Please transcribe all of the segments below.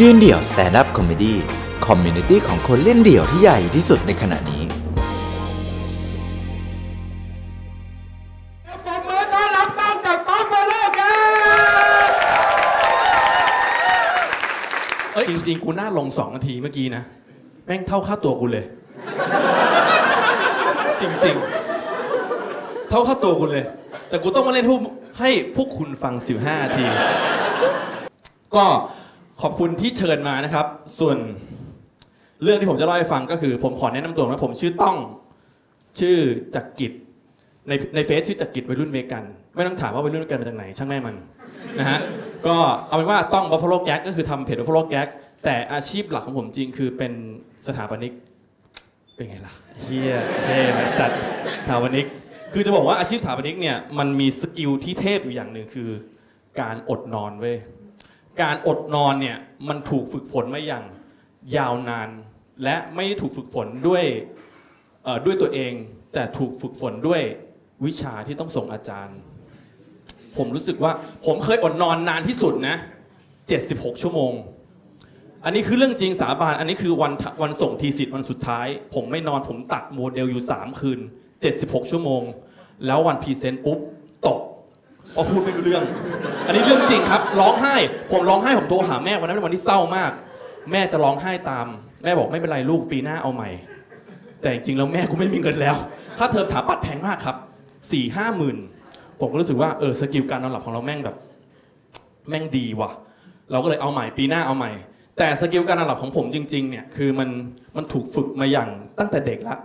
ยืนเดี่ยว Stand Up Comedy community ของคนเล่นเดี่ยวที่ใหญ่ที่สุดในขณะนี้ ผมมือต้อนรับต้องจาก Buffalo ครับเอ้ยจริง ๆ กูน่าลงสองนาทีเมื่อกี้นะ แม่งเท่าค่าตัวกูเลย จริง ๆ เท่าค่าตัวกูเลย แต่กูต้องมาเล่นให้พวกให้พวกคุณฟัง 15นาที ก็ ขอบคุณที่เชิญมานะครับ ส่วนเรื่องที่ผมจะเล่าให้ฟังก็คือ ผมขอแนะนำตัวนะผมชื่อต้องชื่อจักรกิจในในเฟซชื่อจักรกิจวัยรุ่นเมกัน ไม่ต้องถามว่าวัยรุ่นเมกันมาจากไหน ช่างแม่งมันนะฮะก็เอาเป็นว่าต้อง Buffalo Gags ก็คือทำเพจ Buffalo Gags แต่อาชีพหลักของผมจริงคือเป็นสถาปนิกเป็นไงล่ะเฮียเท่ไหมสัตว์สถาปนิก คือจะบอกว่าอาชีพสถาปนิกเนี่ยมันมี skill ที่เทพอยู่อย่างหนึ่งคือ การอดนอนเว้ย การอดนอนเนี่ยมันถูกฝึกฝนมาอย่างยาวนาน และไม่ถูกฝึกฝนด้วยด้วยตัวเอง แต่ถูกฝึกฝนด้วยวิชาที่ต้องส่งอาจารย์ ผมรู้สึกว่าผมเคยอดนอนนานที่สุดนะ 76 ชั่วโมง อันนี้คือเรื่องจริงสาบานอันนี้คือวันวันส่ง thesis วันสุดท้าย ผมไม่นอนผมตัดโมเดลอยู่ 3 คืน 76 ชั่วโมง แล้ววัน present ปุ๊บ เพราะพูดไม่รู้เรื่อง อันนี้เรื่องจริงครับ ร้องไห้ ผมร้องไห้ ผมโทรหาแม่วันนั้นเป็นวันที่เศร้ามาก แม่จะร้องไห้ตาม แม่บอกไม่เป็นไรลูกปีหน้าเอาใหม่ แต่จริงๆแล้วแม่กูไม่มีเงินแล้ว ค่าเทอมถาปัดแพงมากครับสี่ห้าหมื่น ผมก็รู้สึกว่าเออ skill การนอนหลับของเราแม่งแบบ แม่งดีว่ะ เราก็เลยเอาใหม่ปีหน้าเอาใหม่ แต่สกิลการนอนหลับของผมจริง ๆ เนี่ยคือมันมันถูกฝึกมาอย่างตั้งแต่เด็กละ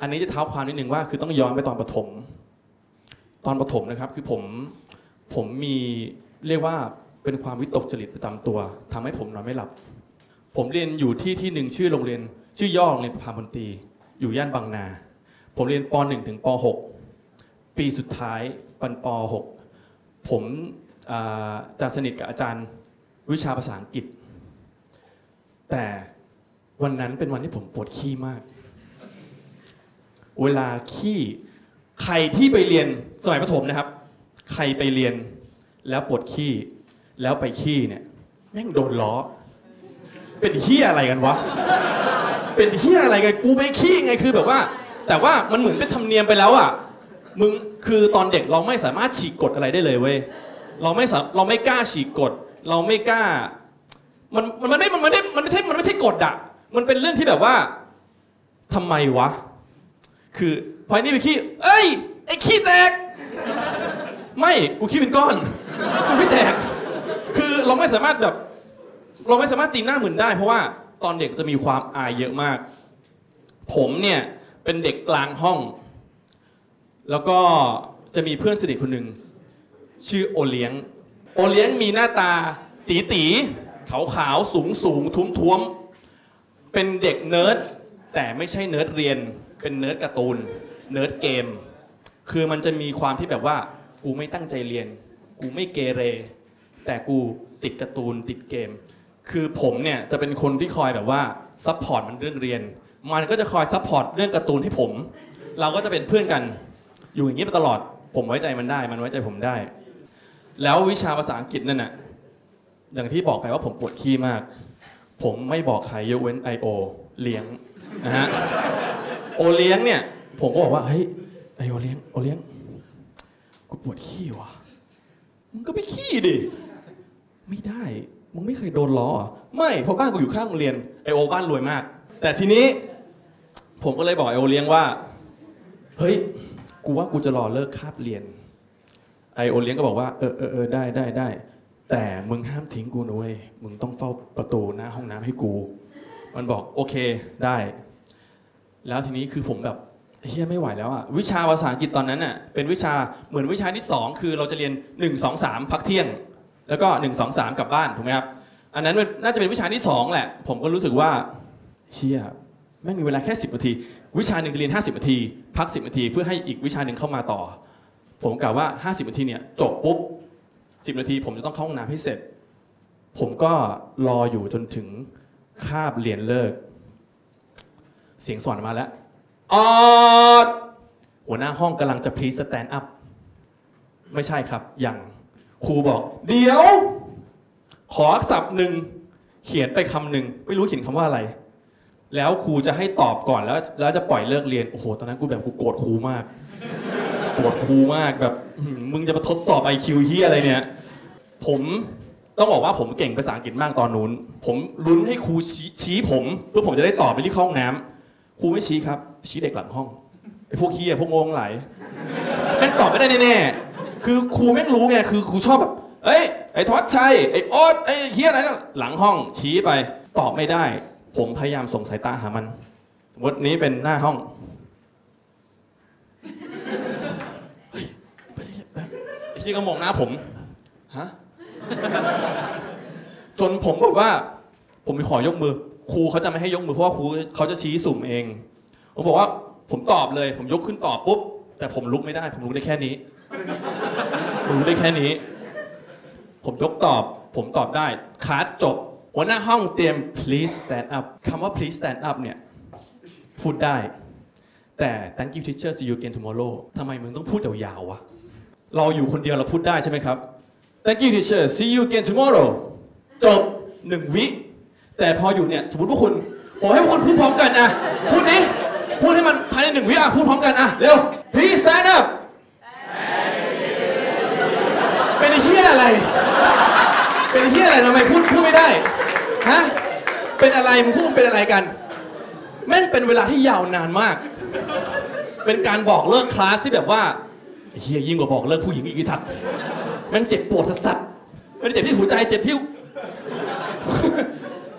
อันนี้จะเท้าความนิดนึงว่าคือต้องย้อนไปตอนประถม อนประถมนะครับคือผมผมมีเรียกว่าเป็นความวิตกจริตประจำตัวทำให้ผมนอนไม่หลับ ผมเรียนอยู่ที่ที่หนึ่งชื่อโรงเรียน ชื่อย่อโรงเรียนประภาพมนตรีอยู่ย่านบางนา ผมเรียนป .1 ถึงป .6 ปีสุดท้ายปันป .6 ผมจะสนิทกับอาจารย์วิชาภาษาอังกฤษ แต่วันนั้นเป็นวันที่ผมปวดขี้มาก เวลาขี้ ใครที่ไปเรียนสมัยประถมนะครับ ใครไปเรียนแล้วปวดขี้ แล้วไปขี้เนี่ยแม่งโดนล้อ เป็นเฮียอะไรกันวะ เป็นเฮียอะไรกันกูไม่ขี้ไงคือแบบว่า แต่ว่ามันเหมือนเป็นธรรมเนียมไปแล้วอะมึงคือตอนเด็กเราไม่สามารถฉีกกฎอะไรได้เลยเว้ยเราไม่สาเราไม่กล้าฉีกกฎเราไม่กล้า มันมันไม่มันไม่มันไม่ใช่มันไม่ใช่กฎอะมันเป็นเรื่องที่แบบว่าทำไมวะ คือพอไอ้นี่ไปขี้เอ้ยไอ้ขี้แตก ไม่กูขี้เป็นก้อนกูไม่แตก คือเราไม่สามารถแบบ เราไม่สามารถตีหน้าหมื่นได้ เพราะว่าตอนเด็กจะมีความอายเยอะมาก ผมเนี่ยเป็นเด็กกลางห้อง แล้วก็จะมีเพื่อนสนิทคนหนึ่งชื่อโอเลี้ยง โอเลี้ยงมีหน้าตาตี๋ตี๋ขาวขาวสูงสูงทุ้มท้วมๆเป็นเด็กเนิร์ดแต่ไม่ใช่เนิร์ดเรียน เป็นเนิร์ดการ์ตูนเนิร์ดเกม คือมันจะมีความที่แบบว่ากูไม่ตั้งใจเรียน กูไม่เกเร แต่กูติดการ์ตูนติดเกม คือผมเนี่ยจะเป็นคนที่คอยแบบว่า support มันเรื่องเรียน มันก็จะคอย support เรื่องการ์ตูนให้ผม เราก็จะเป็นเพื่อนกันอยู่อย่างนี้มาตลอด ผมไว้ใจมันได้ มันไว้ใจผมได้ แล้ววิชาภาษาอังกฤษนั่นน่ะอย่างที่บอกไปว่าผมปวดขี้มาก ผมไม่บอกใครยกเว้น ไอ้โอเลี้ยง นะฮะโอเลี้ยงเนี่ย ผมก็บอกว่าเฮ้ยไอ้โอเลี้ยงโอเลี้ยงกูปวดขี้ว่ะมึงก็ไปขี้ดิไม่ได้มึงไม่เคยโดนล้ออไม่เพราะบ้านกูอยู่ข้างโรงเรียนไอโอบ้านรวยมาก แต่ทีนี้ ผมก็เลยบอกไอโอเลี้ยงว่า เฮ้ยกูว่ากูจะรอเลิกคาบเรียน ไอโอเลี้ยงก็บอกว่าเออเออเออได้ได้ได้แต่มึงห้ามทิ้งกูนะเว้ยมึงต้องเฝ้าประตูหน้าห้องน้ำให้กู มันบอกโอเคได้ แล้วทีนี้คือผมแบบเฮียไม่ไหวแล้วอะวิชาภาษาอังกฤษตอนนั้นน่ะเป็นวิชาเหมือนวิชาที่ 2 คือเราจะเรียน 1 2 3 พักเที่ยง แล้วก็ 1 2 3 กลับบ้านถูกไหมครับอันนั้นน่าจะเป็นวิชาที่ 2 แหละ ผมก็รู้สึกว่าเฮียแม่มีเวลาแค่ 10นาที วิชาหนึ่งจะเรียน 50นาที พัก 10นาที เพื่อให้อีกวิชาหนึ่งเข้ามาต่อ ผมกล่าวว่า 50นาทีเนี่ยจบปุ๊บ 10 นาที ผมจะต้องเข้าห้องน้ำให้เสร็จ ผมก็รออยู่จนถึงคาบเรียนเลิก เสียงสอนมาแล้วออดหัวหน้าห้องกำลังจะพรีสแตนด์อัพ ไม่ใช่ครับ ยังครูบอก เดี๋ยว ขอสับหนึ่ง เขียนไปคำหนึ่ง ไม่รู้เขียนคำว่าอะไร แล้วครูจะให้ตอบก่อนแล้ว แล้วจะปล่อยเลิกเรียน โอ้โห ตอนนั้นกูแบบกูโกรธครูมาก โกรธครูมากแบบอื้อหือมึงจะมาทดสอบไอคิวเฮียอะไรเนี่ย ผมต้องบอกว่าผมเก่งภาษาอังกฤษมากตอนนู้น ผมลุ้นให้ครูชี้ชี้ผม เพื่อผมจะได้ตอบไปที่เข้าห้องน้ำ ครูไม่ชี้ครับ ชี้เด็กหลังห้องไอ้พวกเฮียพวกงงไหลแม่งตอบไม่ได้แน่ๆคือครูแม่งรู้ไงคือครูชอบแบบเอ้ยไอ้ทวัชชัยไอโอ๊ตไอ้เฮียอะไรนั่นหลังห้องชี้ไป ตอบไม่ได้ ผมพยายามส่งสายตาหามัน สมมตินี้เป็นหน้าห้องไอ้ที่ก็มองหน้าผมฮะจนผมแบอกว่า ผมไปขอยกมือ ครูเขาจะไม่ให้ยกมือเพราะว่าครูเขาจะชี้สุ่มเอง ผมบอกว่าผมตอบเลย ผมยกขึ้นตอบปุ๊บ แต่ผมลุกไม่ได้ ผมลุกได้แค่นี้ ผมลุกได้แค่นี้ ผมยกตอบ ผมตอบได้คลาสจบหัวหน้าห้องเตรียม please stand up คำว่า please stand up เนี่ยพูดได้ แต่ thank you teacher see you again tomorrow ทำไมมึงต้องพูดยาวๆวะเราอยู่คนเดียวเราพูดได้ใช่ไหมครับ Thank you teacher see you again tomorrow จบหนึ่งวิ แต่พออยู่เนี่ยสมมติพวกคุณผมให้พวกคุณพูดพร้อมกันนะพูดนี้พูดให้มันภายในหนึ่งวิอะพูดพร้อมกันอะเร็ว please stand up เป็นเหี้ยอะไร เป็นเหี้ยอะไรทำไมพูดพูดไม่ได้ฮะเป็นอะไรมึงพูดมึงเป็นอะไรกัน แม่งเป็นเวลาที่ยาวนานมาก เป็นการบอกเลิกคลาสที่แบบว่าเฮียยิ่งกว่าบอกเลิกผู้หญิงอีกสัตว์แม่งเจ็บปวดสัสๆไม่ได้เจ็บที่หัวใจเจ็บที่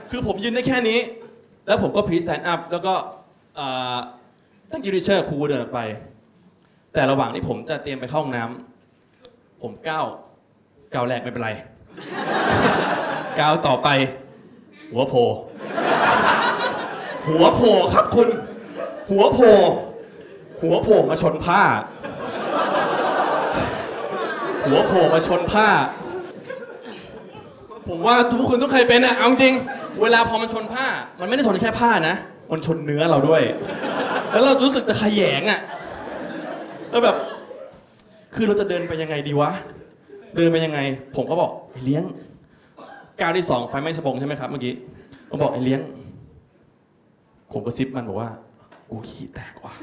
คือผมยืนได้แค่นี้ แล้วผมก็พรีแซนต์อัพแล้วก็ตั้งยูริเชอร์ครูเดินออกไป แต่ระหว่างที่ผมจะเตรียมไปเข้าห้องน้ำผมก้าวก้าวแรกไม่เป็นไรก้าวต่อไป หัวโผลหัวโผลครับคุณ หัวโผลหัวโผลมาชนผ้า หัวโผลมาชนผ้า ผมว่าทุกคนต้องเคยเป็นอะเอาจริง เวลาพอมันชนผ้า มันไม่ได้ชนแค่ผ้านะ มันชนเนื้อเราด้วย แล้วเรารู้สึกจะขยงอะแล้วแบบ คือเราจะเดินไปยังไงดีวะ เดินไปยังไง ผมก็บอกไอ้เลี้ยง ก้าวที่สองไฟไหม้สะบงใช่ไหมครับเมื่อกี้ผมบอกไอ้เลี้ยง ผมก็ซิปมันบอกว่า กูขี้แตกว่ะ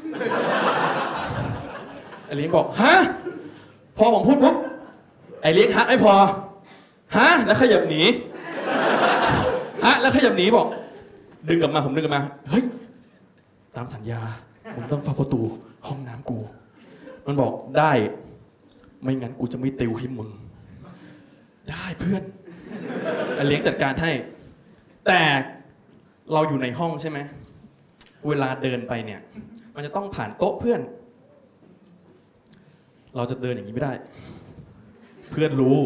ไอ้เลี้ยงบอก ฮะ พอผมพูดปุ๊บ ไอ้เลี้ยงฮะไม่พอ ฮะ แล้วขยับหนี ฮะแล้วขยับหนีบอก ดึงกลับมาผมดึงกลับมาเฮ้ยตามสัญญา ผมต้องเฝ้าประตูห้องน้ำกู มันบอกได้ ไม่งั้นกูจะไม่ติวให้มึง ได้เพื่อนอเลี้ยงจัดการให้ แต่เราอยู่ในห้องใช่ไหม เวลาเดินไปเนี่ย มันจะต้องผ่านโต๊ะเพื่อน เราจะเดินอย่างนี้ไม่ได้ เพื่อนรู้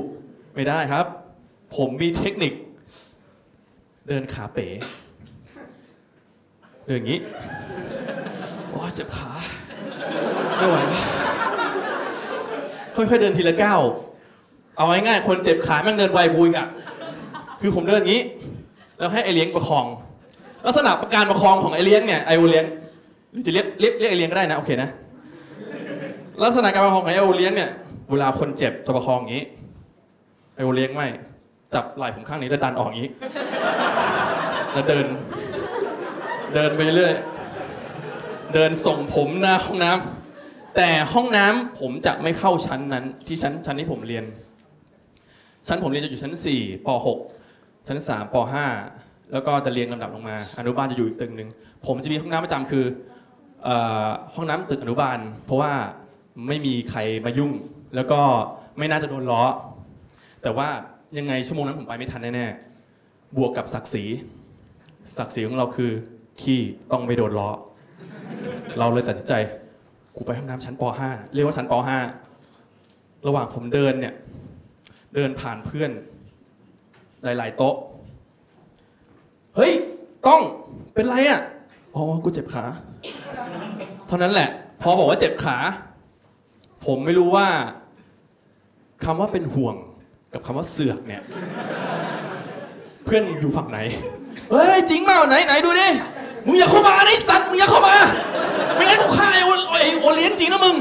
ไม่ได้ครับ ผมมีเทคนิค เดินขาเป๋เดินอย่างนี้ โอ้เจ็บขาไม่ไหวแล้วค่อยๆเดินทีละก้าว เอาง่ายๆคนเจ็บขาแม่งเดินไวบุยกอะคือผมเดินอย่างนี้ แล้วให้ไอเลี้ยงประคอง ลักษณะการประคองของไอเลี้ยงเนี่ยไอโอเลี้ยงหรือจะเรียกเรียกเรียกไอเลี้ยงก็ได้นะโอเคนะ ลักษณะการประคองของไอโอเลี้ยงเนี่ยเวลาคนเจ็บจะประคองอย่างนี้ ไอโอเลี้ยงไม่จับไหล่ผมข้างนี้แล้วดันออกอย่างนี้ แล้วเดิน เดินไปเรื่อย เดินส่งผมหน้าห้องน้ำแต่ห้องน้ำผมจะไม่เข้าชั้นนั้น ที่ชั้นชั้นที่ผมเรียน ชั้นผมเรียนจะอยู่ชั้น4ป .6 ชั้น3ป .5 แล้วก็จะเรียงลำดับลงมา อนุบาลจะอยู่อีกตึกหนึ่งผมจะมีห้องน้ำประจำคืออห้องน้ำตึกอนุบาล เพราะว่าไม่มีใครมายุ่ง แล้วก็ไม่น่าจะโดนล้อ แต่ว่ายังไงชั่วโมงนั้นผมไปไม่ทันแน่ๆบวกกับศักดิ์ศรี ศักดิ์ศรีของเราคือขี้ต้องไม่โดนล้อ เราเลยตัดสินใจ กูไปห้องน้ำชั้นป .5 เรียกว่าชั้นป .5 ระหว่างผมเดินเนี่ย เดินผ่านเพื่อน หลาย ๆ โต๊ะ เฮ้ย ต้องเป็นไรอะ อ๋อ กูเจ็บขา เท่านั้นแหละ พอบอกว่าเจ็บขา ผมไม่รู้ว่าคำว่าเป็นห่วงกับคำว่าเสือกเนี่ย เพื่อนอยู่ฝั่งไหน เฮ้ยจริงเปล่าไหนไหนดูดิ มึงอย่าเข้ามาไอ้สัตว์มึงอย่าเข้ามา ไม่งั้นกูฆ่าไอ้โอไอ้โอเลี้ยงจริงนะมึง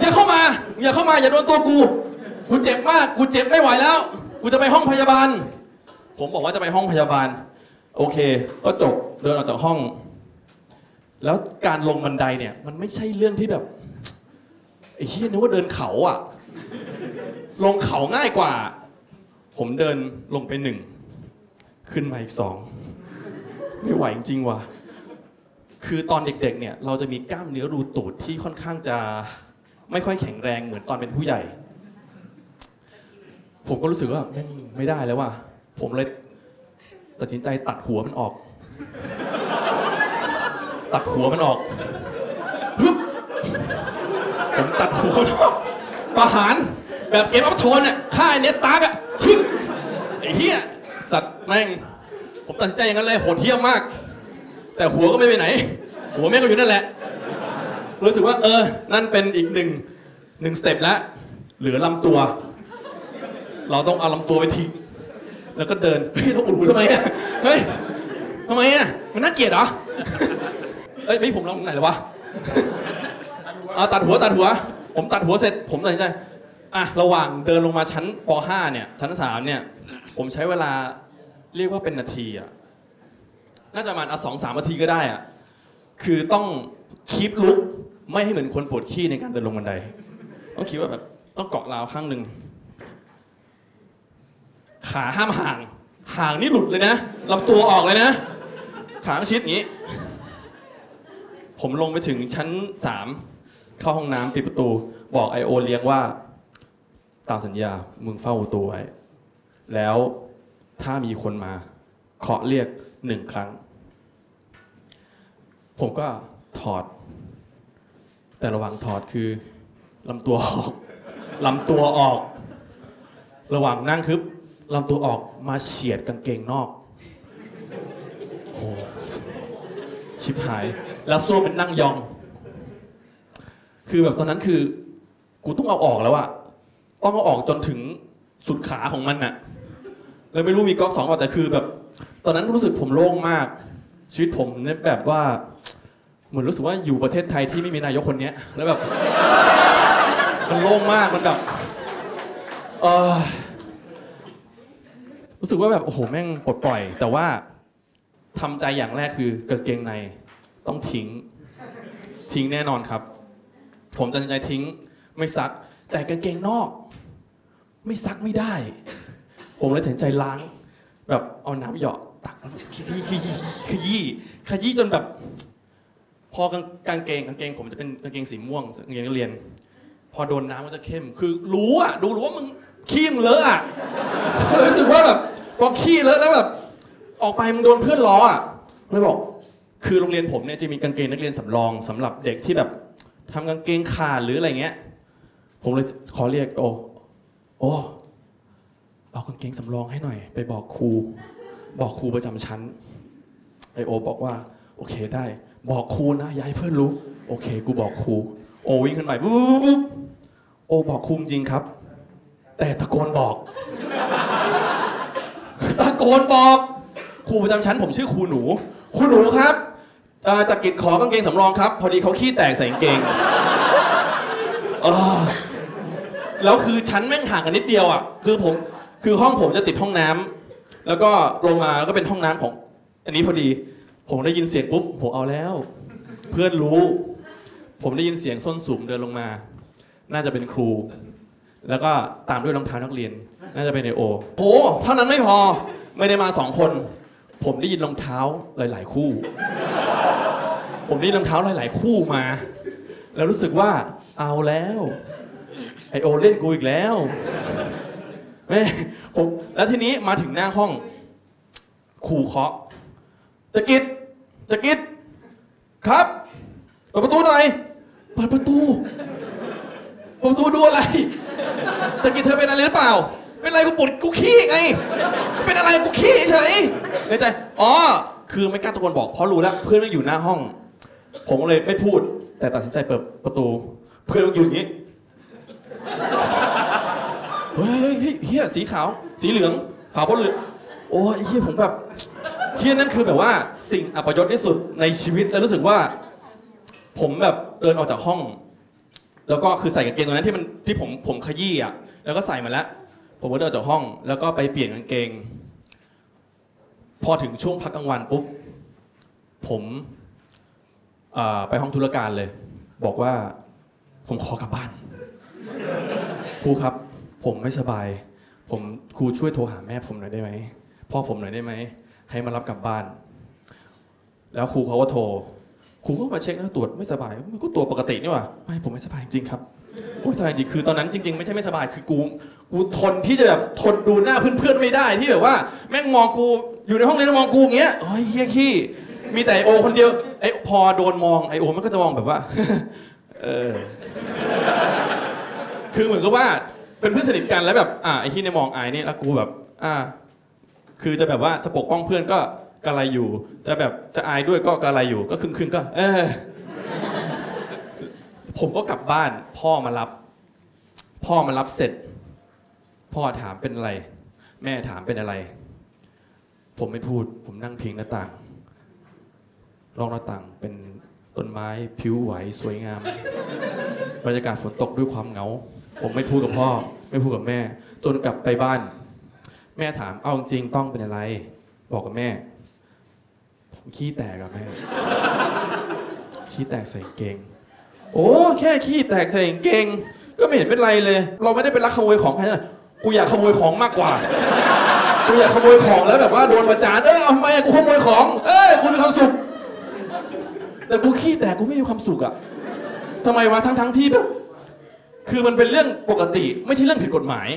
อย่าเข้ามาอย่าเข้ามาอย่าโดนตัวกู กูเจ็บมากกูเจ็บไม่ไหวแล้ว กูจะไปห้องพยาบาล ผมบอกว่าจะไปห้องพยาบาล โอเค ก็จบเดินออกจากห้อง แล้วการลงบันไดเนี่ย มันไม่ใช่เรื่องที่แบบไอ้เฮียนึกว่าเดินเขาอะลงเขาง่ายกว่า ผมเดินลงไปหนึ่ง ขึ้นมาอีกสองไม่ไหวจริงว่ะคือตอนเด็กๆเนี่ยเราจะมีกล้ามเนื้อรูตูดที่ค่อนข้างจะไม่ค่อยแข็งแรงเหมือนตอนเป็นผู้ใหญ่ ผมก็รู้สึกว่าไม่ได้แล้วว่ะผมเลยตัดสินใจตัดหัวมันออก ตัดหัวมันออกฮึบผมตัดหัวมันออกประหารแบบเกมอัพโทนอะฆ่าไอเนสตาร์กอะฮึบไอ้เหี้ย สัตว์แม่ง ผมตัดสินใจอย่างนั้นเลยโหดเหี้ยมมาก แต่หัวก็ไม่ไปไหน หัวแม่งก็อยู่นั่นแหละ รู้สึกว่า เออ นั่นเป็นอีกหนึ่งหนึ่งสเต็ปแล้วเหลือลำตัว เราต้องเอาลำตัวไปทิ้งแล้วก็เดินเฮ้ยเราอุดหูทำไมอะเฮ้ยทำไมอะมันน่าเกลียดเหรอเอ้ยไม่ผมลองไหนเลยวะเอาตัดหัวตัดหัว ผมตัดหัวเสร็จ ผมตัดสินใจอะระหว่างเดินลงมาชั้นป .5 เนี่ยชั้น3เนี่ย ผมใช้เวลาเรียกว่าเป็นนาทีอะน่าจะประมาณอะสองสามนาทีก็ได้อะคือต้องคีปลุกไม่ให้เหมือนคนปวดขี้ในการเดินลงบันได ต้องคิดว่าแบบต้องเกาะราวข้างหนึ่งขาห้ามห่าง ห่างนี่หลุดเลยนะลำตัวออกเลยนะ ขาชิดอย่างนี้ ผมลงไปถึงชั้นสามเข้าห้องน้ำปิดประตู บอกไอโอเลี้ยงว่า ตามสัญญา มึงเฝ้าประตูไว้ แล้วถ้ามีคนมาเคาะเรียกหนึ่งครั้ง ผมก็ถอด แต่ระหว่างถอดคือลำตัวออกลำตัวออก ระหว่างนั่งคือลำตัวออกมาเฉียดกางเกงนอกโอ้ชิบหาย แล้วส้วมเป็นนั่งยอง คือแบบตอนนั้นคือ กูต้องเอาออกแล้วอะต้องเอาออกจนถึงสุดขาของมันน่ะ เลยไม่รู้มีก๊อกสองป่ะแต่คือแบบ ตอนนั้นรู้สึกผมโล่งมาก ชีวิตผมเนี่ยแบบว่า เหมือนรู้สึกว่าอยู่ประเทศไทยที่ไม่มีนายกคนเนี้ยแล้วแบบ มันโล่งมากมันแบบเออรู้สึกว่าแบบโอ้โหแม่งปลดปล่อย แต่ว่าทำใจอย่างแรกคือกางเกงในต้องทิ้ง ทิ้งแน่นอนครับ ผมตัดสินใจทิ้งไม่ซัก แต่กางเกงนอก ไม่ซักไม่ได้ ผมเลยตัดสินใจล้าง แบบเอาน้ำหยอกตักขยี้ขยี้ขยี้ขยี้จนแบบ พอกางกางเกงกางเกง ผมจะเป็นกางเกงสีม่วงกางเกงนักเรียน พอโดนน้ำมันจะเข้ม คือรู้อะดูรู้ว่ามึงขี้มึงเลอะอะเลยรู้สึกว่าแบบพอขี้เลอะแล้วแบบ ออกไปมึงโดนเพื่อนล้ออะเลยบอก คือโรงเรียนผมเนี่ยจะมีกางเกงนักเรียนสำรองสำหรับเด็กที่แบบทำกางเกงขาดหรืออะไรเงี้ย ผมเลยขอเรียกโอโอ เอากางเกงสำรองให้หน่อย ไปบอกครู บอกครูประจำชั้นไอโอ บอกว่า โอเคได้ บอกครูนะอย่าให้เพื่อนรู้ โอเค กูบอกครู โอวิ่งขึ้นไปปุ๊บปุ๊บปโอบอกครูจริงครับ แต่ตะโกนบอก ตะโกนบอกครูประจำชั้น ผมชื่อครูหนู ครูหนูครับจากกิจขอกางเกงสำรองครับ พอดีเขาขี้แตกใส่กางเกงแล้วคือชั้นแม่งห่างกันนิดเดียวอะ คือผม คือห้องผมจะติดห้องน้ำแล้วก็ลงมาแล้วก็เป็นห้องน้ำของ อันนี้พอดี ผมได้ยินเสียงปุ๊บผมเอาแล้ว เพื่อนรู้ ผมได้ยินเสียงส้นสูงเดินลงมา น่าจะเป็นครู แล้วก็ตามด้วยรองเท้านักเรียน น่าจะเป็นไอโอโหเท่านั้นไม่พอไม่ได้มาสองคน ผมได้ยินรองเท้าหลาย ๆ คู่ ผมได้ยินรองเท้าหลาย ๆ คู่มา แล้วรู้สึกว่าเอาแล้วไอโอเล่นกูอีกแล้ว แม่ผมแล้วทีนี้มาถึงหน้าห้องครูเคาะจะกิดจะกิดครับเปิดประตูหน่อยเปิดประตูเปิดประตูดูอะไรจะกิดเธอเป็นอะไรหรือเปล่า เป็นอะไรกูปวดกูขี้ไงเป็นอะไรกูขี้เฉยในใจอ๋อคือไม่กล้าตะโกนบอกเพราะรู้แล้ว เพื่อนมันอยู่หน้าห้อง ผมก็เลยไม่พูด แต่ตัดสินใจเปิดประตู เพื่อนมันอยู่อย่างนี้ เฮ้ยเฮ้ยเฮียสีขาว สีเหลือง ขาวพ้นเหลืองโอ้ยเฮียผมแบบเฮียนั่นคือแบบว่าสิ่งอัปยศที่สุดในชีวิตแล้วรู้สึกว่า ผมแบบเดินออกจากห้อง แล้วก็คือใส่กางเกงตัวนั้นที่มันที่ผมผมขยี้อะแล้วก็ใส่มาแล้ว ผมก็เดินออกจากห้อง แล้วก็ไปเปลี่ยนกางเกง พอถึงช่วงพักกลางวันปุ๊บผมไปห้องธุรการเลย บอกว่าผมขอกลับบ้านครูครับ ผมไม่สบาย ผมครูช่วยโทรหาแม่ผมหน่อยได้ไหมพ่อผมหน่อยได้ไหมให้มารับกลับบ้าน แล้วครูเขาก็โทรครูก็มาเช็คนะตรวจไม่สบายมันก็ตรวปกตินี่หว่าไม่ผมไม่สบายจริงครับโอ้ยสบายจริงคือตอนนั้นจริง ๆ ไม่ใช่ไม่สบายคือกูกูทนที่จะแบบทนดูหน้าเพื่อนๆไม่ได้ที่แบบว่า แม่งมองกูอยู่ในห้องเรียนแล้วมองกูอย่างเงี้ยเฮ้ยเฮียขี้มีแต่โอคนเดียวไอพอโดนมองไอโอมันก็จะมองแบบว่า เออ คือเหมือนกับว่า เป็นเพื่อนสนิทกันแล้วแบบอ่าไอ้ที่ในยมองไอ้นี่แล้วกูแบบ อ่า คือจะแบบว่าจะปกป้องเพื่อนก็กะไรอยู่ จะแบบจะอายด้วยก็กะไรอยู่ ก็ครึ่งครึ่งๆก็ เออ ผมก็กลับบ้าน พ่อมารับ พ่อมารับเสร็จ พ่อถามเป็นอะไร แม่ถามเป็นอะไร ผมไม่พูด ผมนั่งพิงหน้าต่างรองหน้าต่างเป็นต้นไม้ผิวไหวสวยงามบรรยากาศฝนตกด้วยความเหงา ผมไม่พูดกับพ่อ ไม่พูดกับแม่ จนกลับไปบ้าน แม่ถามเอาจริงต้องเป็นอะไร บอกกับแม่ ผมขี้แตกกับแม่ ขี้แตกใส่เกง โอ้แค่ขี้แตกใส่เกง ก็ไม่เห็นเป็นไรเลย เราไม่ได้ไปลักขโมยของใครนะกูอยากขโมยของมากกว่ากูอยากขโมยของแล้วแบบว่าโดนประจานเอ้ยเอาทำไมกูขโมยของ เอ้ยกูมีความสุข แต่กูขี้แตกกูไม่มีความสุขอะทำไมวะทั้งๆที่แบบ คือมันเป็นเรื่องปกติ ไม่ใช่เรื่องผิดกฎหมาย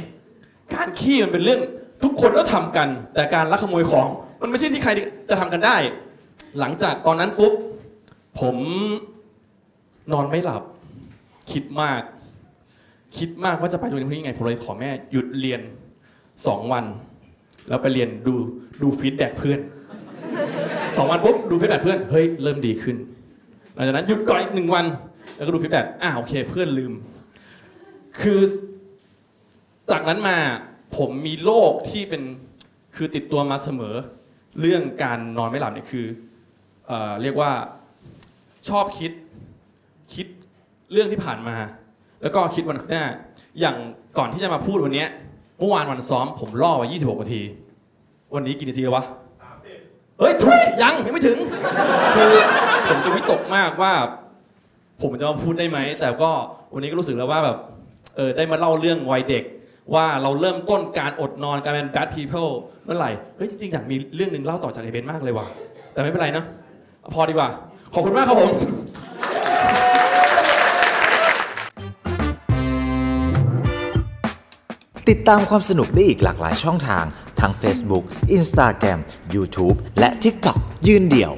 การขี้มันเป็นเรื่องทุกคนก็ทำกัน แต่การลักขโมยของ มันไม่ใช่ที่ใครจะทำกันได้ หลังจากตอนนั้นปุ๊บผมนอนไม่หลับ คิดมาก คิดมากว่าจะไปโรงเรียนพรุ่งนี้ยังไงผมเลยขอแม่หยุดเรียนสองวัน แล้วไปเรียนดูดู feedback เพื่อนสองวันปุ๊บดู feedback เพื่อนเฮ้ยเริ่มดีขึ้นหลังจากนั้นหยุดก่อนอีกหนึ่งวัน แล้วก็ดู feedback อ่าโอเค เพื่อนลืม คือจากนั้นมาผมมีโรคที่เป็นคือติดตัวมาเสมอ เรื่องการนอนไม่หลับเนี่ยคือเออเรียกว่าชอบคิดคิดเรื่องที่ผ่านมา แล้วก็คิดวันข้างหน้า อย่างก่อนที่จะมาพูดวันเนี้ยเมื่อวานวันซ้อมผมล่อไว้26นาที วันนี้กี่นาทีแล้ววะเฮ้ยทุยยังยังไม่ถึง คือผมจะวิตกมากว่า ผมจะมาพูดได้ไหม แต่ก็วันนี้ก็รู้สึกแล้วว่าแบบ เออได้มาเล่าเรื่องวัยเด็ก ว่าเราเริ่มต้นการอดนอนการเป็น bad people เมื่อไหร่เฮ้ยจริงๆอยากมีเรื่องหนึ่งเล่าต่อจากไอเบนมากเลยว่ะแต่ไม่เป็นไรนะพอดีกว่า ขอบคุณมากครับผมติดตามความสนุกได้อีกหลากหลายช่องทาง ทั้ง Facebook Instagram YouTube และ TikTok ยืนเดี่ยว